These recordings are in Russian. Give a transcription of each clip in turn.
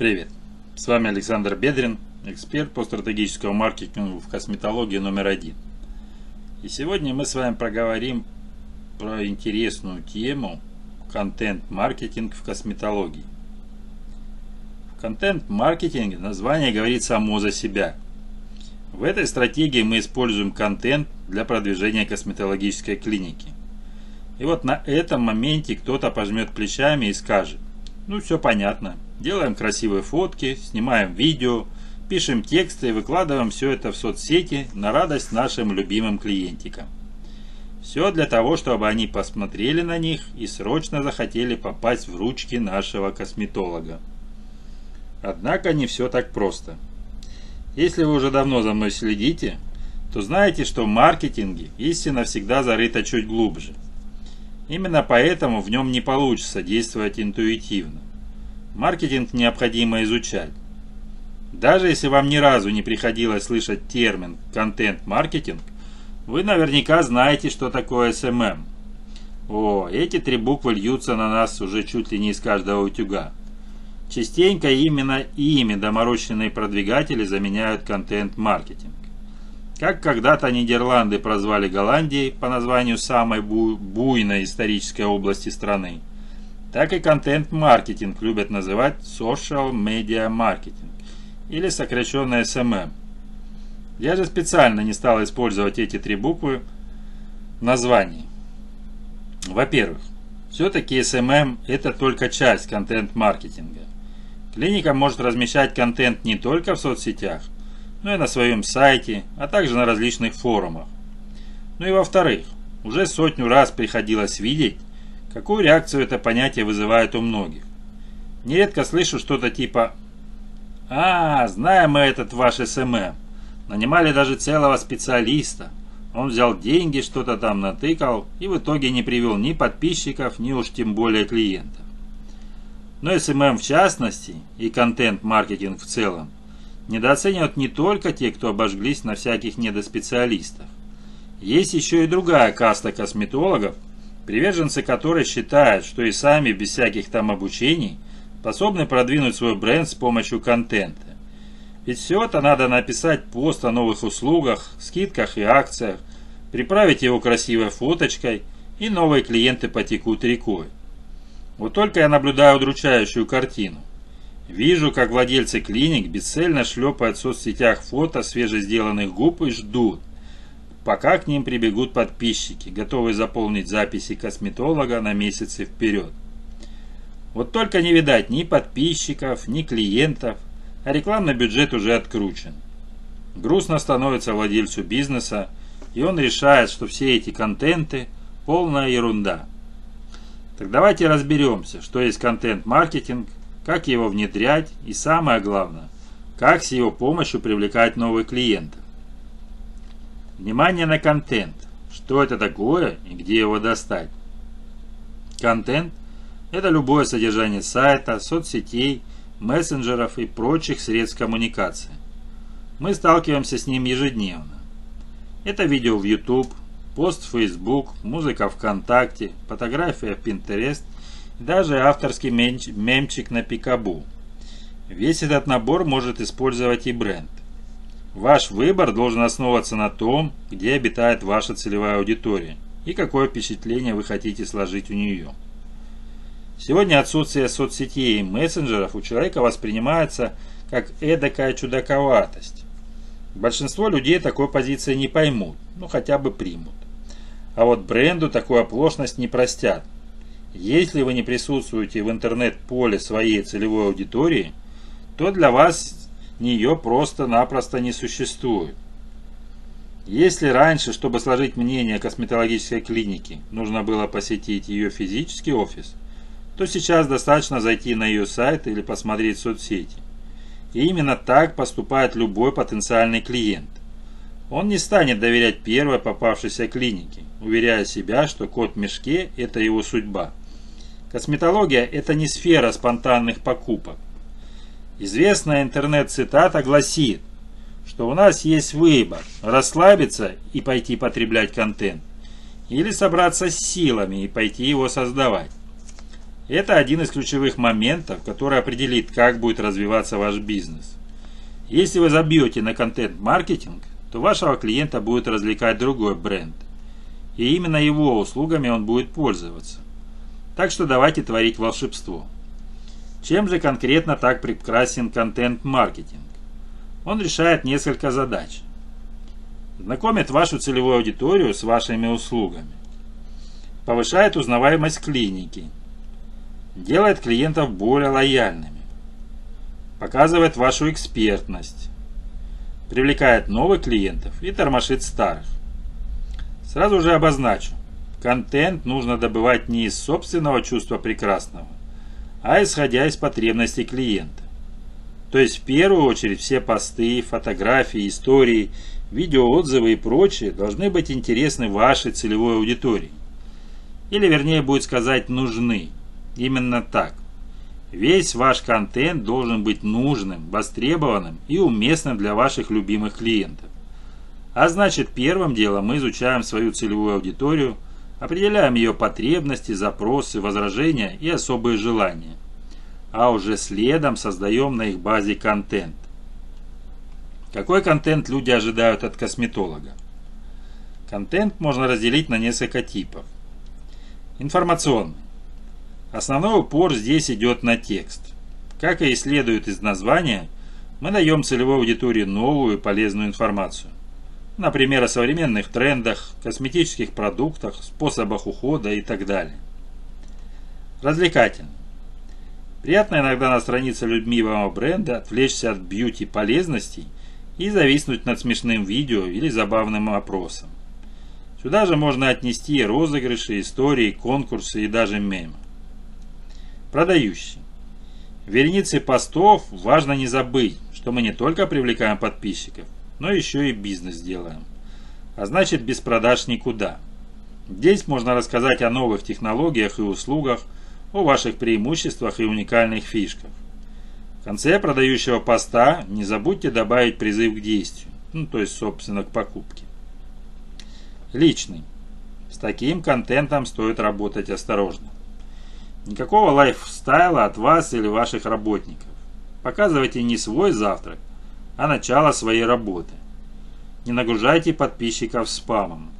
Привет! С вами Александр Бедрин, эксперт по стратегическому маркетингу в косметологии номер один. И сегодня мы с вами проговорим про интересную тему контент-маркетинг в косметологии. В контент-маркетинге название говорит само за себя. В этой стратегии мы используем контент для продвижения косметологической клиники. И вот на этом моменте кто-то пожмет плечами и скажет, ну все понятно, Делаем красивые фотки, снимаем видео, пишем тексты и выкладываем все это в соцсети на радость нашим любимым клиентикам. Все для того, чтобы они посмотрели на них и срочно захотели попасть в ручки нашего косметолога. Однако не все так просто. Если вы уже давно за мной следите, то знаете, что в маркетинге истина всегда зарыта чуть глубже. Именно поэтому в нем не получится действовать интуитивно. Маркетинг необходимо изучать. Даже если вам ни разу не приходилось слышать термин «контент-маркетинг», вы наверняка знаете, что такое SMM. О, эти три буквы льются на нас уже чуть ли не из каждого утюга. Частенько именно ими доморощенные продвигатели заменяют контент-маркетинг. Как когда-то Нидерланды прозвали Голландией по названию самой буйной исторической области страны, так и контент-маркетинг любят называть Social Media Marketing или сокращенно SMM. Я же специально не стал использовать эти три буквы в названии. Во-первых, все-таки SMM это только часть контент-маркетинга. Клиника может размещать контент не только в соцсетях, но и на своем сайте, а также на различных форумах. Ну и во-вторых, уже сотню раз приходилось видеть, Какую реакцию это понятие вызывает у многих? Нередко слышу что-то типа «А, знаем мы этот ваш SMM. Нанимали даже целого специалиста. Он взял деньги, что-то там натыкал и в итоге не привел ни подписчиков, ни уж тем более клиентов. Но SMM в частности и контент-маркетинг в целом недооценивают не только те, кто обожглись на всяких недоспециалистах. Есть еще и другая каста косметологов – приверженцы которой считают, что и сами, без всяких там обучений, способны продвинуть свой бренд с помощью контента. Ведь все это надо написать пост о новых услугах, скидках и акциях, приправить его красивой фоточкой, и новые клиенты потекут рекой. Вот только я наблюдаю удручающую картину. Вижу, как владельцы клиник бесцельно шлепают в соцсетях фото свежесделанных губ и ждут, пока к ним прибегут подписчики, готовые заполнить записи косметолога на месяцы вперед. Вот только не видать ни подписчиков, ни клиентов, а рекламный бюджет уже откручен. Грустно становится владельцу бизнеса, и он решает, что все эти контенты – полная ерунда. Так давайте разберемся, что есть контент-маркетинг, как его внедрять и самое главное, как с его помощью привлекать новых клиентов. Внимание на контент. Что это такое и где его достать? Контент – это любое содержание сайта, соцсетей, мессенджеров и прочих средств коммуникации. Мы сталкиваемся с ним ежедневно. Это видео в YouTube, пост в Facebook, музыка ВКонтакте, фотография в Pinterest и даже авторский мемчик на Пикабу. Весь этот набор может использовать и бренд. Ваш выбор должен основываться на том, где обитает ваша целевая аудитория и какое впечатление вы хотите сложить у нее. Сегодня отсутствие соцсетей и мессенджеров у человека воспринимается как эдакая чудаковатость. Большинство людей такой позиции не поймут, ну хотя бы примут. А вот бренду такую оплошность не простят. Если вы не присутствуете в интернет-поле своей целевой аудитории, то для вас нее просто-напросто не существует. Если раньше, чтобы сложить мнение косметологической клинике, нужно было посетить ее физический офис, то сейчас достаточно зайти на ее сайт или посмотреть соцсети. И именно так поступает любой потенциальный клиент. Он не станет доверять первой попавшейся клинике, уверяя себя, что кот в мешке – это его судьба. Косметология – это не сфера спонтанных покупок. Известная интернет-цитата гласит, что у нас есть выбор – расслабиться и пойти потреблять контент, или собраться с силами и пойти его создавать. Это один из ключевых моментов, который определит, как будет развиваться ваш бизнес. Если вы забьете на контент-маркетинг, то вашего клиента будет развлекать другой бренд. И именно его услугами он будет пользоваться. Так что давайте творить волшебство. Чем же конкретно так прекрасен контент-маркетинг? Он решает несколько задач. Знакомит вашу целевую аудиторию с вашими услугами. Повышает узнаваемость клиники. Делает клиентов более лояльными. Показывает вашу экспертность. Привлекает новых клиентов и тормошит старых. Сразу же обозначу. Контент нужно добывать не из собственного чувства прекрасного, а исходя из потребностей клиента. То есть в первую очередь все посты, фотографии, истории, видеоотзывы и прочее должны быть интересны вашей целевой аудитории. Или вернее будет сказать нужны. Именно так. Весь ваш контент должен быть нужным, востребованным и уместным для ваших любимых клиентов. А значит первым делом мы изучаем свою целевую аудиторию – Определяем ее потребности, запросы, возражения и особые желания. А уже следом создаем на их базе контент. Какой контент люди ожидают от косметолога? Контент можно разделить на несколько типов. Информационный. Основной упор здесь идет на текст. Как и следует из названия, мы даем целевой аудитории новую и полезную информацию. Например, о современных трендах, косметических продуктах, способах ухода и так далее. Развлекательно. Приятно иногда на странице любимого бренда отвлечься от бьюти полезностей и зависнуть над смешным видео или забавным опросом. Сюда же можно отнести розыгрыши, истории, конкурсы и даже мемы. Продающий. В веренице постов важно не забыть, что мы не только привлекаем подписчиков, но еще и бизнес делаем. А значит без продаж никуда. Здесь можно рассказать о новых технологиях и услугах, о ваших преимуществах и уникальных фишках. В конце продающего поста не забудьте добавить призыв к действию, ну то есть собственно к покупке. Личный. С таким контентом стоит работать осторожно. Никакого лайфстайла от вас или ваших работников. Показывайте не свой завтрак, а начало своей работы. Не нагружайте подписчиков спамом.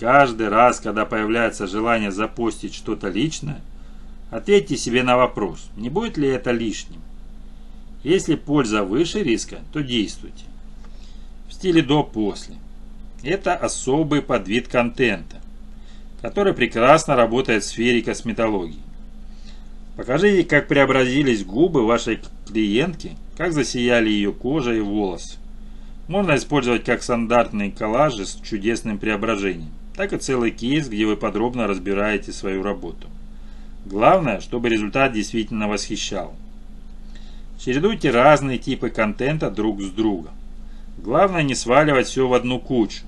Каждый раз, когда появляется желание запостить что-то личное, ответьте себе на вопрос, не будет ли это лишним. Если польза выше риска, то действуйте. В стиле до-после. Это особый подвид контента, который прекрасно работает в сфере косметологии. Покажите, как преобразились губы вашей клиентки как засияли ее кожа и волосы. Можно использовать как стандартные коллажи с чудесным преображением, так и целый кейс, где вы подробно разбираете свою работу. Главное, чтобы результат действительно восхищал. Чередуйте разные типы контента друг с другом. Главное не сваливать все в одну кучу.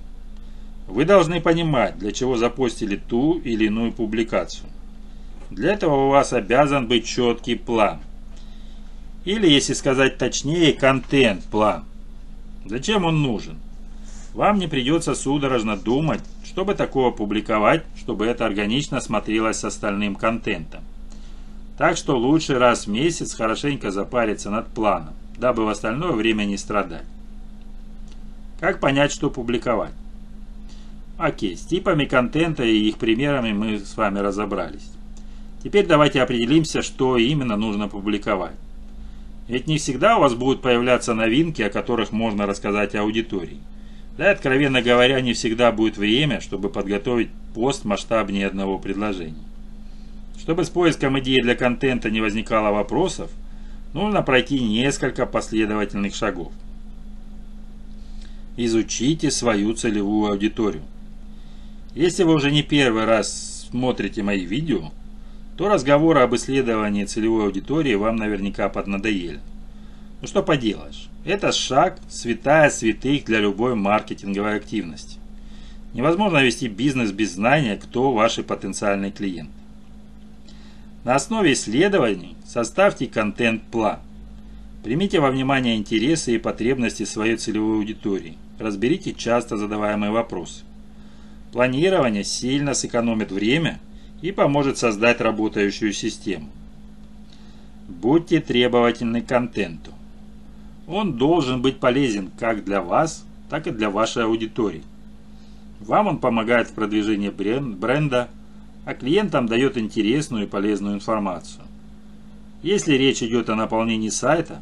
Вы должны понимать, для чего запостили ту или иную публикацию. Для этого у вас обязан быть четкий план. Или, если сказать точнее, контент-план. Зачем он нужен? Вам не придется судорожно думать, чтобы такого публиковать, чтобы это органично смотрелось с остальным контентом. Так что лучше раз в месяц хорошенько запариться над планом, дабы в остальное время не страдать. Как понять, что публиковать? Окей, с типами контента и их примерами мы с вами разобрались. Теперь давайте определимся, что именно нужно публиковать. Ведь не всегда у вас будут появляться новинки, о которых можно рассказать аудитории. Да, откровенно говоря, не всегда будет время, чтобы подготовить пост масштабнее одного предложения. Чтобы с поиском идеи для контента не возникало вопросов, нужно пройти несколько последовательных шагов. Изучите свою целевую аудиторию. Если вы уже не первый раз смотрите мои видео, то разговоры об исследовании целевой аудитории вам наверняка поднадоели. Ну что поделаешь, это шаг святая святых для любой маркетинговой активности. Невозможно вести бизнес без знания, кто ваши потенциальные клиенты. На основе исследований составьте контент-план. Примите во внимание интересы и потребности своей целевой аудитории. Разберите часто задаваемые вопросы. Планирование сильно сэкономит время и поможет создать работающую систему. Будьте требовательны к контенту. Он должен быть полезен как для вас, так и для вашей аудитории. Вам он помогает в продвижении бренда, а клиентам дает интересную и полезную информацию. Если речь идет о наполнении сайта,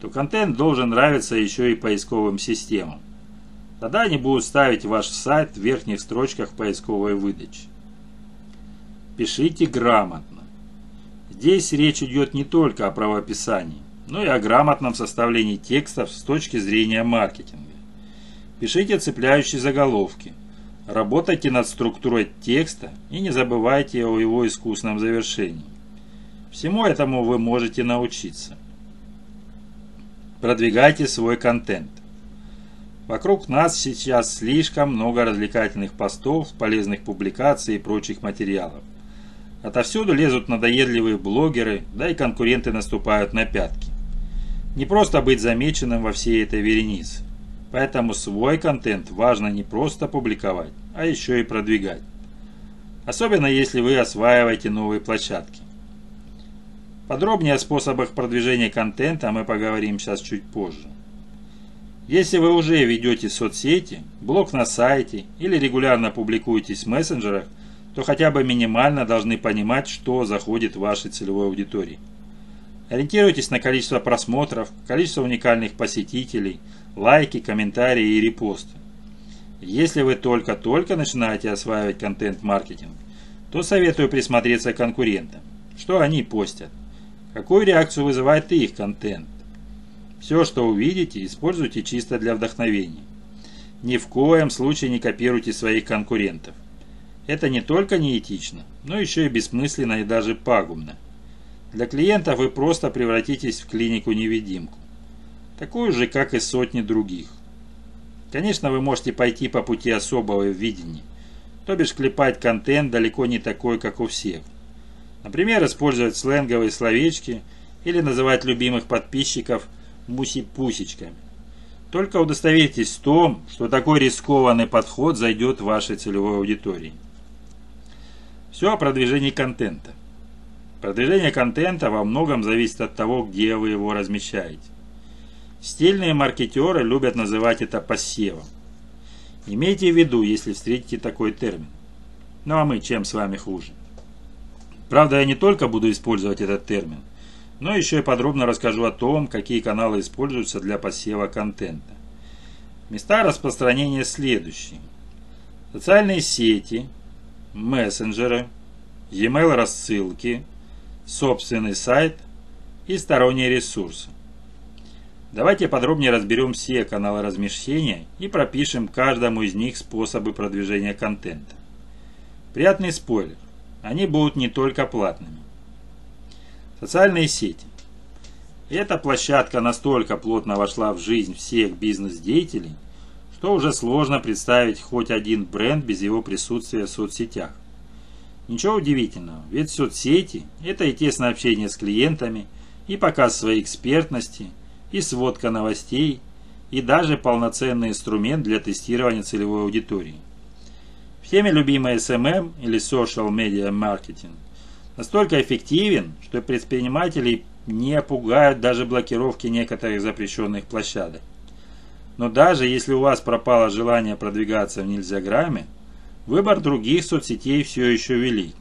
то контент должен нравиться еще и поисковым системам. Тогда они будут ставить ваш сайт в верхних строчках поисковой выдачи. Пишите грамотно. Здесь речь идет не только о правописании, но и о грамотном составлении текстов с точки зрения маркетинга. Пишите цепляющие заголовки, работайте над структурой текста и не забывайте о его искусном завершении. Всему этому вы можете научиться. Продвигайте свой контент. Вокруг нас сейчас слишком много развлекательных постов, полезных публикаций и прочих материалов. Отовсюду лезут надоедливые блогеры, да и конкуренты наступают на пятки. Не просто быть замеченным во всей этой веренице. Поэтому свой контент важно не просто публиковать, а еще и продвигать. Особенно если вы осваиваете новые площадки. Подробнее о способах продвижения контента мы поговорим сейчас чуть позже. Если вы уже ведете соцсети, блог на сайте или регулярно публикуетесь в мессенджерах, то хотя бы минимально должны понимать, что заходит в вашей целевой аудитории. Ориентируйтесь на количество просмотров, количество уникальных посетителей, лайки, комментарии и репосты. Если вы только-только начинаете осваивать контент-маркетинг, то советую присмотреться к конкурентам. Что они постят? Какую реакцию вызывает их контент? Все, что увидите, используйте чисто для вдохновения. Ни в коем случае не копируйте своих конкурентов. Это не только неэтично, но еще и бессмысленно и даже пагубно. Для клиентов вы просто превратитесь в клинику-невидимку. Такую же, как и сотни других. Конечно, вы можете пойти по пути особого видения, то бишь клепать контент далеко не такой, как у всех. Например, использовать сленговые словечки или называть любимых подписчиков муси-пусечками. Только удостоверьтесь в том, что такой рискованный подход зайдет вашей целевой аудитории. Все о продвижении контента. Продвижение контента во многом зависит от того, где вы его размещаете. Стильные маркетеры любят называть это посевом. Имейте в виду, если встретите такой термин. Ну а мы чем с вами хуже? Правда, я не только буду использовать этот термин, но еще и подробно расскажу о том, какие каналы используются для посева контента. Места распространения следующие. Социальные сети, мессенджеры, e-mail рассылки, собственный сайт и сторонние ресурсы. Давайте подробнее разберем все каналы размещения и пропишем каждому из них способы продвижения контента. Приятный спойлер. Они будут не только платными. Социальные сети. Эта площадка настолько плотно вошла в жизнь всех бизнес-деятелей, что уже сложно представить хоть один бренд без его присутствия в соцсетях. Ничего удивительного, ведь соцсети – это и тесное общение с клиентами, и показ своей экспертности, и сводка новостей, и даже полноценный инструмент для тестирования целевой аудитории. Всеми любимый SMM или Social Media Marketing настолько эффективен, что предпринимателей не пугают даже блокировки некоторых запрещенных площадок. Но даже если у вас пропало желание продвигаться в нельзяграмме, выбор других соцсетей все еще велик.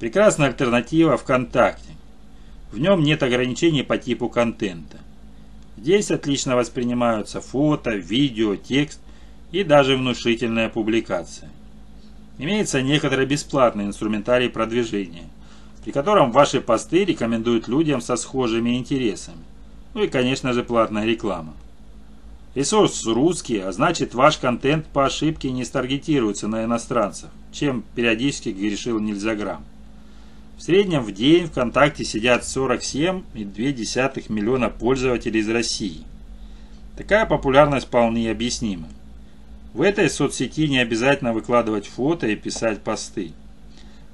Прекрасная альтернатива ВКонтакте. В нем нет ограничений по типу контента. Здесь отлично воспринимаются фото, видео, текст и даже внушительная публикация. Имеется некоторый бесплатный инструментарий продвижения, при котором ваши посты рекомендуют людям со схожими интересами. Ну и, конечно же, платная реклама. Ресурс русский, а значит ваш контент по ошибке не старгетируется на иностранцев, чем периодически грешил Нельзяграм. В среднем в день ВКонтакте сидят 47,2 миллиона пользователей из России. Такая популярность вполне объяснима. В этой соцсети не обязательно выкладывать фото и писать посты.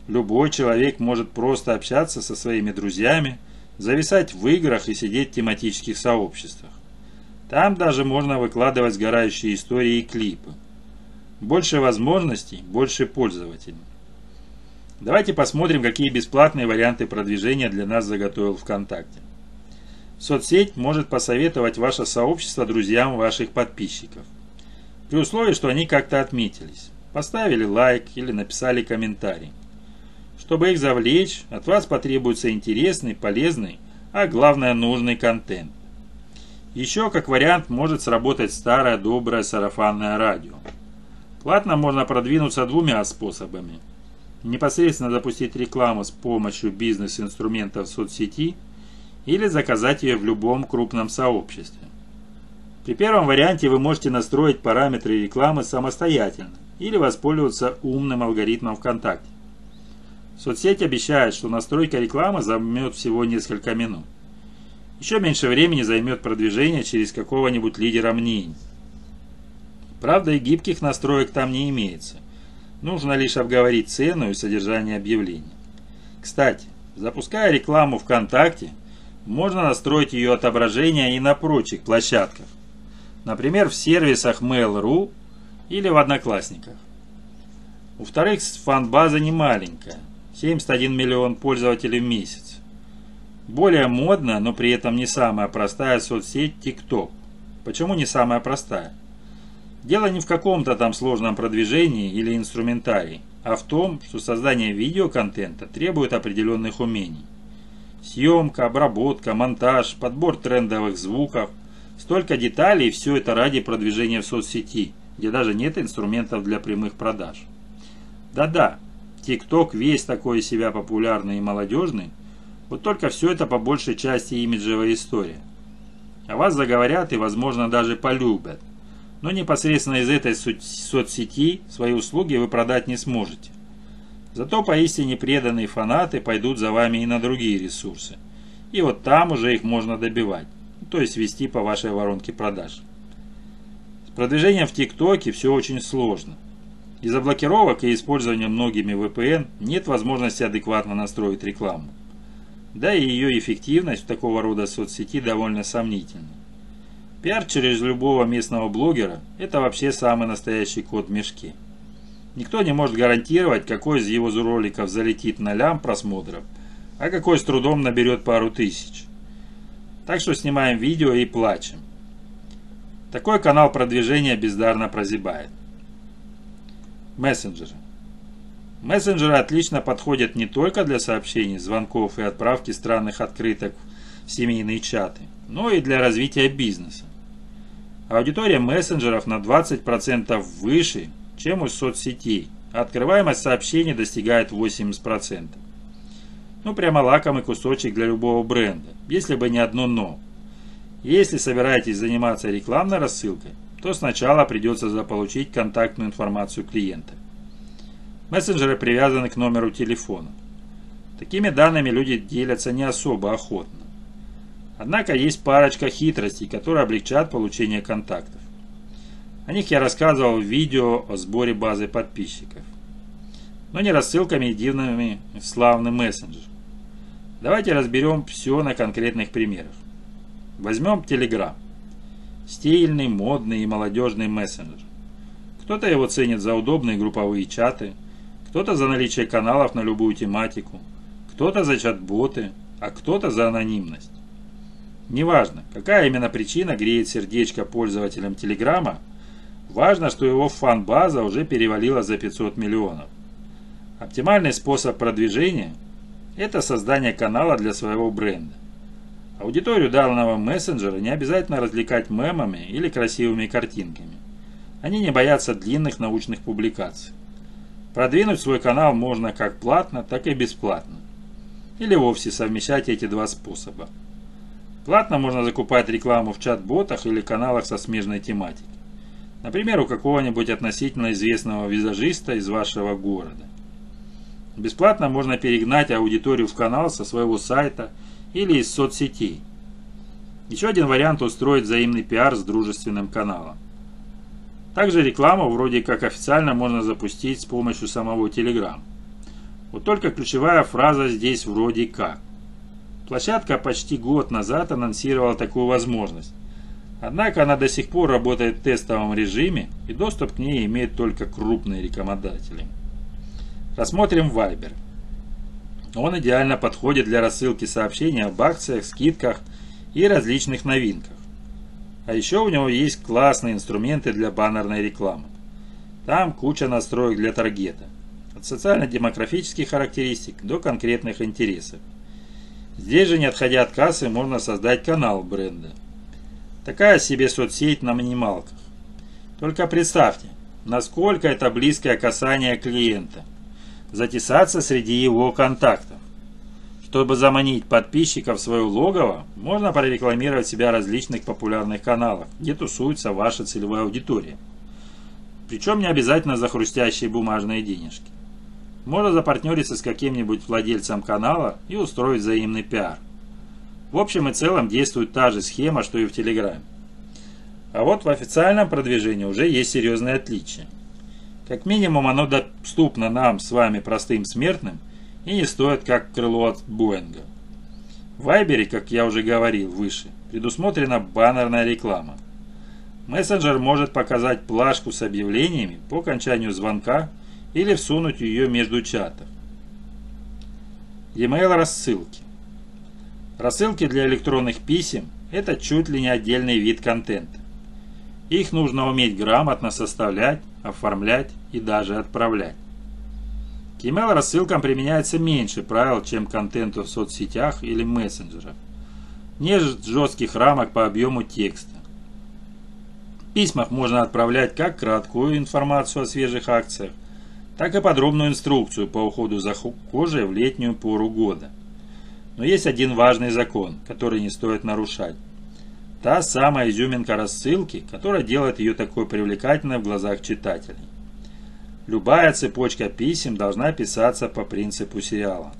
Любой человек может просто общаться со своими друзьями, зависать в играх и сидеть в тематических сообществах. Там даже можно выкладывать сгорающие истории и клипы. Больше возможностей, больше пользователей. Давайте посмотрим, какие бесплатные варианты продвижения для нас заготовил ВКонтакте. Соцсеть может посоветовать ваше сообщество друзьям ваших подписчиков. При условии, что они как-то отметились, поставили лайк или написали комментарий. Чтобы их завлечь, от вас потребуется интересный, полезный, а главное нужный контент. Еще как вариант может сработать старое доброе сарафанное радио. Платно можно продвинуться двумя способами. Непосредственно запустить рекламу с помощью бизнес-инструментов соцсети – или заказать ее в любом крупном сообществе. При первом варианте вы можете настроить параметры рекламы самостоятельно или воспользоваться умным алгоритмом ВКонтакте. Соцсеть обещает, что настройка рекламы займет всего несколько минут. Еще меньше времени займет продвижение через какого-нибудь лидера мнений. Правда и гибких настроек там не имеется. Нужно лишь обговорить цену и содержание объявления. Кстати, запуская рекламу ВКонтакте, можно настроить ее отображение и на прочих площадках. Например, в сервисах Mail.ru или в Одноклассниках. Во-вторых, фан-база не маленькая. 71 миллион пользователей в месяц. Более модная, но при этом не самая простая соцсеть TikTok. Почему не самая простая? Дело не в каком-то там сложном продвижении или инструментарии, а в том, что создание видеоконтента требует определенных умений. Съемка, обработка, монтаж, подбор трендовых звуков. Столько деталей, все это ради продвижения в соцсети, где даже нет инструментов для прямых продаж. Да-да, ТикТок весь такой себя популярный и молодежный, вот только все это по большей части имиджевая история. О вас заговорят и, возможно, даже полюбят. Но непосредственно из этой соцсети свои услуги вы продать не сможете. Зато поистине преданные фанаты пойдут за вами и на другие ресурсы. И вот там уже их можно добивать, то есть вести по вашей воронке продаж. С продвижением в ТикТоке все очень сложно. Из-за блокировок и использования многими VPN нет возможности адекватно настроить рекламу. Да и ее эффективность в такого рода соцсети довольно сомнительна. Пиар через любого местного блогера – это вообще самый настоящий код в мешке. Никто не может гарантировать, какой из его роликов залетит на лям просмотров, а какой с трудом наберет пару тысяч. Так что снимаем видео и плачем. Такой канал продвижения бездарно прозябает. Мессенджеры. Мессенджеры отлично подходят не только для сообщений, звонков и отправки странных открыток в семейные чаты, но и для развития бизнеса. Аудитория мессенджеров на 20% выше – чем у соцсетей. Открываемость сообщений достигает 80%. Ну, прямо лакомый кусочек для любого бренда, если бы не одно «но». Если собираетесь заниматься рекламной рассылкой, то сначала придется заполучить контактную информацию клиента. Мессенджеры привязаны к номеру телефона. Такими данными люди делятся не особо охотно. Однако есть парочка хитростей, которые облегчат получение контактов. О них я рассказывал в видео о сборе базы подписчиков. Но не рассылками и дивными славным мессенджером. Давайте разберем все на конкретных примерах. Возьмем Telegram. Стильный, модный и молодежный мессенджер. Кто-то его ценит за удобные групповые чаты, кто-то за наличие каналов на любую тематику, кто-то за чат-боты, а кто-то за анонимность. Неважно, какая именно причина греет сердечко пользователям Телеграма, Важно, что его фан-база уже перевалила за 500 миллионов. Оптимальный способ продвижения – это создание канала для своего бренда. Аудиторию данного мессенджера не обязательно развлекать мемами или красивыми картинками. Они не боятся длинных научных публикаций. Продвинуть свой канал можно как платно, так и бесплатно. Или вовсе совмещать эти два способа. Платно можно закупать рекламу в чат-ботах или каналах со смежной тематикой. Например, у какого-нибудь относительно известного визажиста из вашего города. Бесплатно можно перегнать аудиторию в канал со своего сайта или из соцсетей. Еще один вариант устроить взаимный пиар с дружественным каналом. Также рекламу вроде как официально можно запустить с помощью самого Telegram. Вот только ключевая фраза здесь вроде как. Площадка почти год назад анонсировала такую возможность. Однако она до сих пор работает в тестовом режиме и доступ к ней имеют только крупные рекомендатели. Рассмотрим Viber. Он идеально подходит для рассылки сообщений об акциях, скидках и различных новинках. А еще у него есть классные инструменты для баннерной рекламы. Там куча настроек для таргета. От социально-демографических характеристик до конкретных интересов. Здесь же, не отходя от кассы, можно создать канал бренда. Такая себе соцсеть на минималках. Только представьте, насколько это близкое касание клиента. Затесаться среди его контактов. Чтобы заманить подписчиков в свое логово, можно прорекламировать себя в различных популярных каналах, где тусуется ваша целевая аудитория. Причем не обязательно за хрустящие бумажные денежки. Можно запартнериться с каким-нибудь владельцем канала и устроить взаимный пиар. В общем и целом действует та же схема, что и в Телеграме. А вот в официальном продвижении уже есть серьезные отличия. Как минимум оно доступно нам с вами простым смертным и не стоит как крыло от Боинга. В Вайбере, как я уже говорил выше, предусмотрена баннерная реклама. Мессенджер может показать плашку с объявлениями по окончанию звонка или всунуть ее между чатов. E-mail рассылки. Рассылки для электронных писем – это чуть ли не отдельный вид контента. Их нужно уметь грамотно составлять, оформлять и даже отправлять. К email рассылкам применяется меньше правил, чем контенту в соцсетях или мессенджерах. Нет жестких рамок по объему текста. В письмах можно отправлять как краткую информацию о свежих акциях, так и подробную инструкцию по уходу за кожей в летнюю пору года. Но есть один важный закон, который не стоит нарушать. Та самая изюминка рассылки, которая делает ее такой привлекательной в глазах читателей. Любая цепочка писем должна писаться по принципу сериала,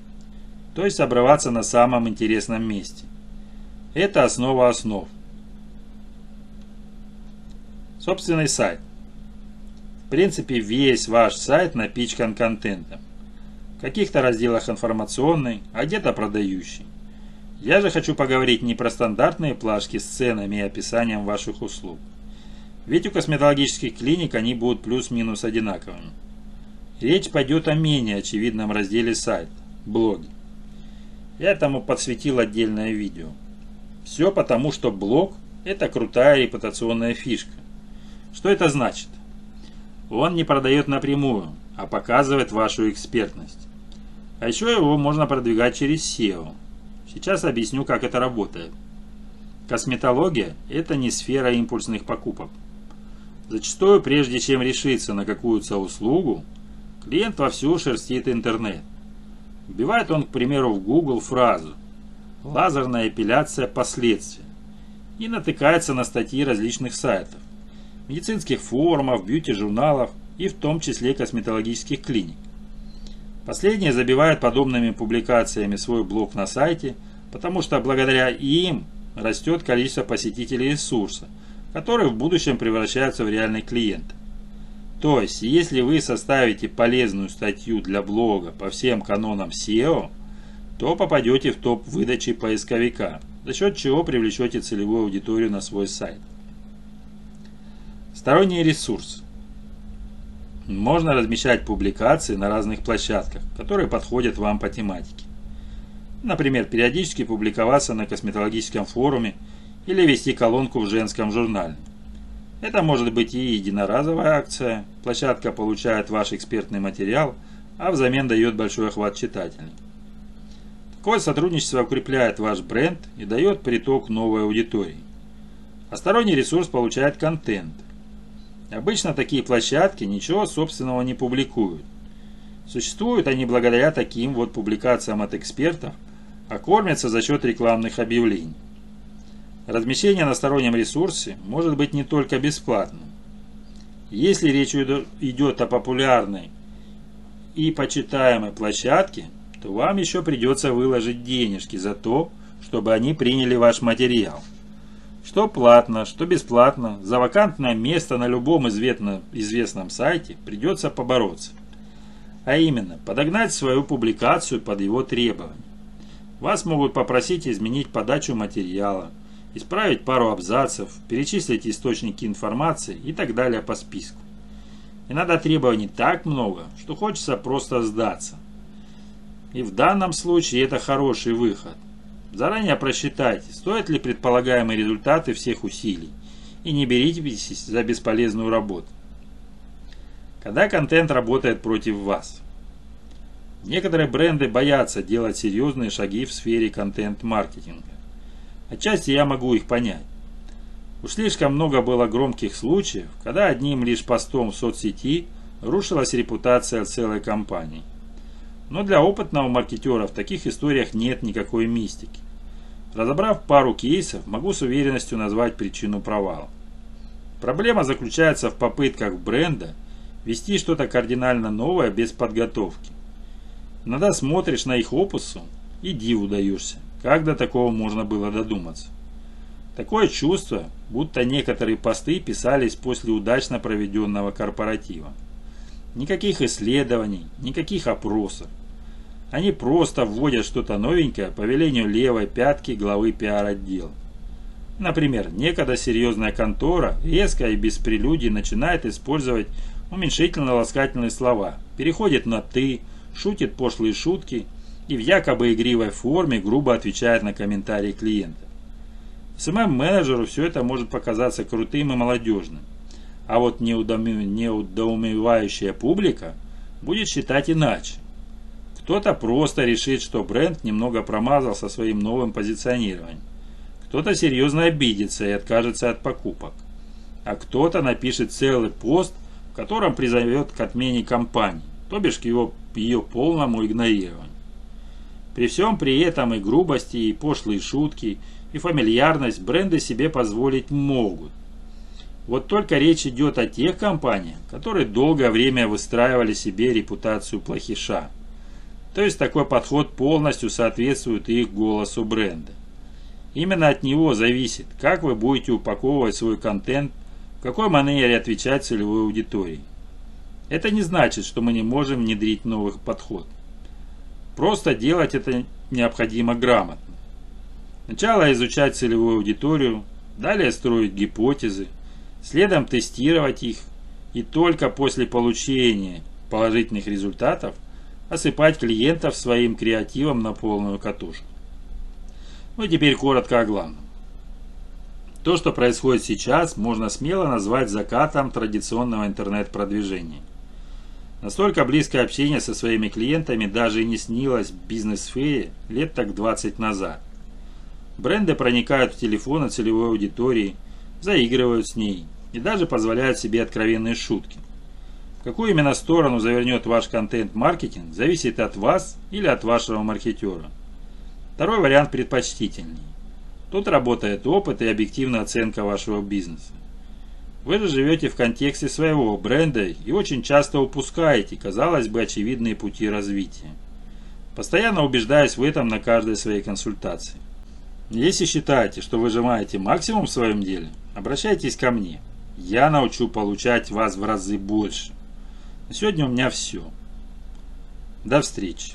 то есть обрываться на самом интересном месте. Это основа основ. Собственный сайт – принципе, весь ваш сайт напичкан контентом. В каких-то разделах информационный, а где-то продающий. Я же хочу поговорить не про стандартные плашки с ценами и описанием ваших услуг. Ведь у косметологических клиник они будут плюс-минус одинаковыми. Речь пойдет о менее очевидном разделе сайта – блоги. Я этому подсветил отдельное видео. Все потому, что блог – это крутая репутационная фишка. Что это значит? Он не продает напрямую, а показывает вашу экспертность. А еще его можно продвигать через SEO. Сейчас объясню, как это работает. Косметология – это не сфера импульсных покупок. Зачастую, прежде чем решиться на какую-то услугу, клиент вовсю шерстит интернет. Вбивает он, к примеру, в Google фразу «лазерная эпиляция последствия» и натыкается на статьи различных сайтов медицинских форумов, бьюти-журналов и в том числе косметологических клиник. Последние забивают подобными публикациями свой блог на сайте, потому что благодаря им растет количество посетителей ресурса, которые в будущем превращаются в реальный клиент. То есть, если вы составите полезную статью для блога по всем канонам SEO, то попадете в топ выдачи поисковика, за счет чего привлечете целевую аудиторию на свой сайт. Сторонний ресурс. Можно размещать публикации на разных площадках, которые подходят вам по тематике. Например, периодически публиковаться на косметологическом форуме или вести колонку в женском журнале. Это может быть и единоразовая акция, площадка получает ваш экспертный материал, а взамен дает большой охват читателей. Такое сотрудничество укрепляет ваш бренд и дает приток новой аудитории. А сторонний ресурс получает контент, Обычно такие площадки ничего собственного не публикуют. Существуют они благодаря таким вот публикациям от экспертов, а кормятся за счет рекламных объявлений. Размещение на стороннем ресурсе может быть не только бесплатным. Если речь идет о популярной и почитаемой площадке, то вам еще придется выложить денежки за то, чтобы они приняли ваш материал. Что платно, что бесплатно, за вакантное место на любом известном, сайте придется побороться. А именно, подогнать свою публикацию под его требования. Вас могут попросить изменить подачу материала, исправить пару абзацев, перечислить источники информации и так далее по списку. И надо требований так много, что хочется просто сдаться. И в данном случае это хороший выход. Заранее просчитайте, стоят ли предполагаемые результаты всех усилий, и не беритесь за бесполезную работу. Когда контент работает против вас. Некоторые бренды боятся делать серьезные шаги в сфере контент-маркетинга. Отчасти я могу их понять. Уж слишком много было громких случаев, когда одним лишь постом в соцсети рушилась репутация целой компании. Но для опытного маркетера в таких историях нет никакой мистики. Разобрав пару кейсов, могу с уверенностью назвать причину провала. Проблема заключается в попытках бренда вести что-то кардинально новое без подготовки. Иногда смотришь на их опусу и диву даешься, как до такого можно было додуматься. Такое чувство, будто некоторые посты писались после удачно проведенного корпоратива. Никаких исследований, никаких опросов. Они просто вводят что-то новенькое по велению левой пятки главы пиар-отдела. Например, некогда серьезная контора резко и без прелюдий начинает использовать уменьшительно-ласкательные слова, переходит на «ты», шутит пошлые шутки и в якобы игривой форме грубо отвечает на комментарии клиента. СММ-менеджеру все это может показаться крутым и молодежным, а вот неудоумевающая публика будет считать иначе. Кто-то просто решит, что бренд немного промазал со своим новым позиционированием. Кто-то серьезно обидится и откажется от покупок. А кто-то напишет целый пост, в котором призовет к отмене компании, то бишь к его, ее полному игнорированию. При всем при этом и грубости, и пошлые шутки, и фамильярность бренды себе позволить могут. Вот только речь идет о тех компаниях, которые долгое время выстраивали себе репутацию плохиша. То есть такой подход полностью соответствует их голосу бренда. Именно от него зависит, как вы будете упаковывать свой контент, в какой манере отвечать целевой аудитории. Это не значит, что мы не можем внедрить новых подход. Просто делать это необходимо грамотно. Сначала изучать целевую аудиторию, далее строить гипотезы, следом тестировать их и только после получения положительных результатов осыпать клиентов своим креативом на полную катушку. Ну и теперь коротко о главном. То, что происходит сейчас, можно смело назвать закатом традиционного интернет-продвижения. Настолько близкое общение со своими клиентами даже и не снилось бизнес-сфере лет так 20 назад. Бренды проникают в телефоны целевой аудитории, заигрывают с ней и даже позволяют себе откровенные шутки. В какую именно сторону завернет ваш контент-маркетинг, зависит от вас или от вашего маркетера. Второй вариант предпочтительнее. Тут работает опыт и объективная оценка вашего бизнеса. Вы же живете в контексте своего бренда и очень часто упускаете, казалось бы, очевидные пути развития. Постоянно убеждаюсь в этом на каждой своей консультации. Если считаете, что выжимаете максимум в своем деле, обращайтесь ко мне. Я научу получать вас в разы больше. На сегодня у меня все. До встречи.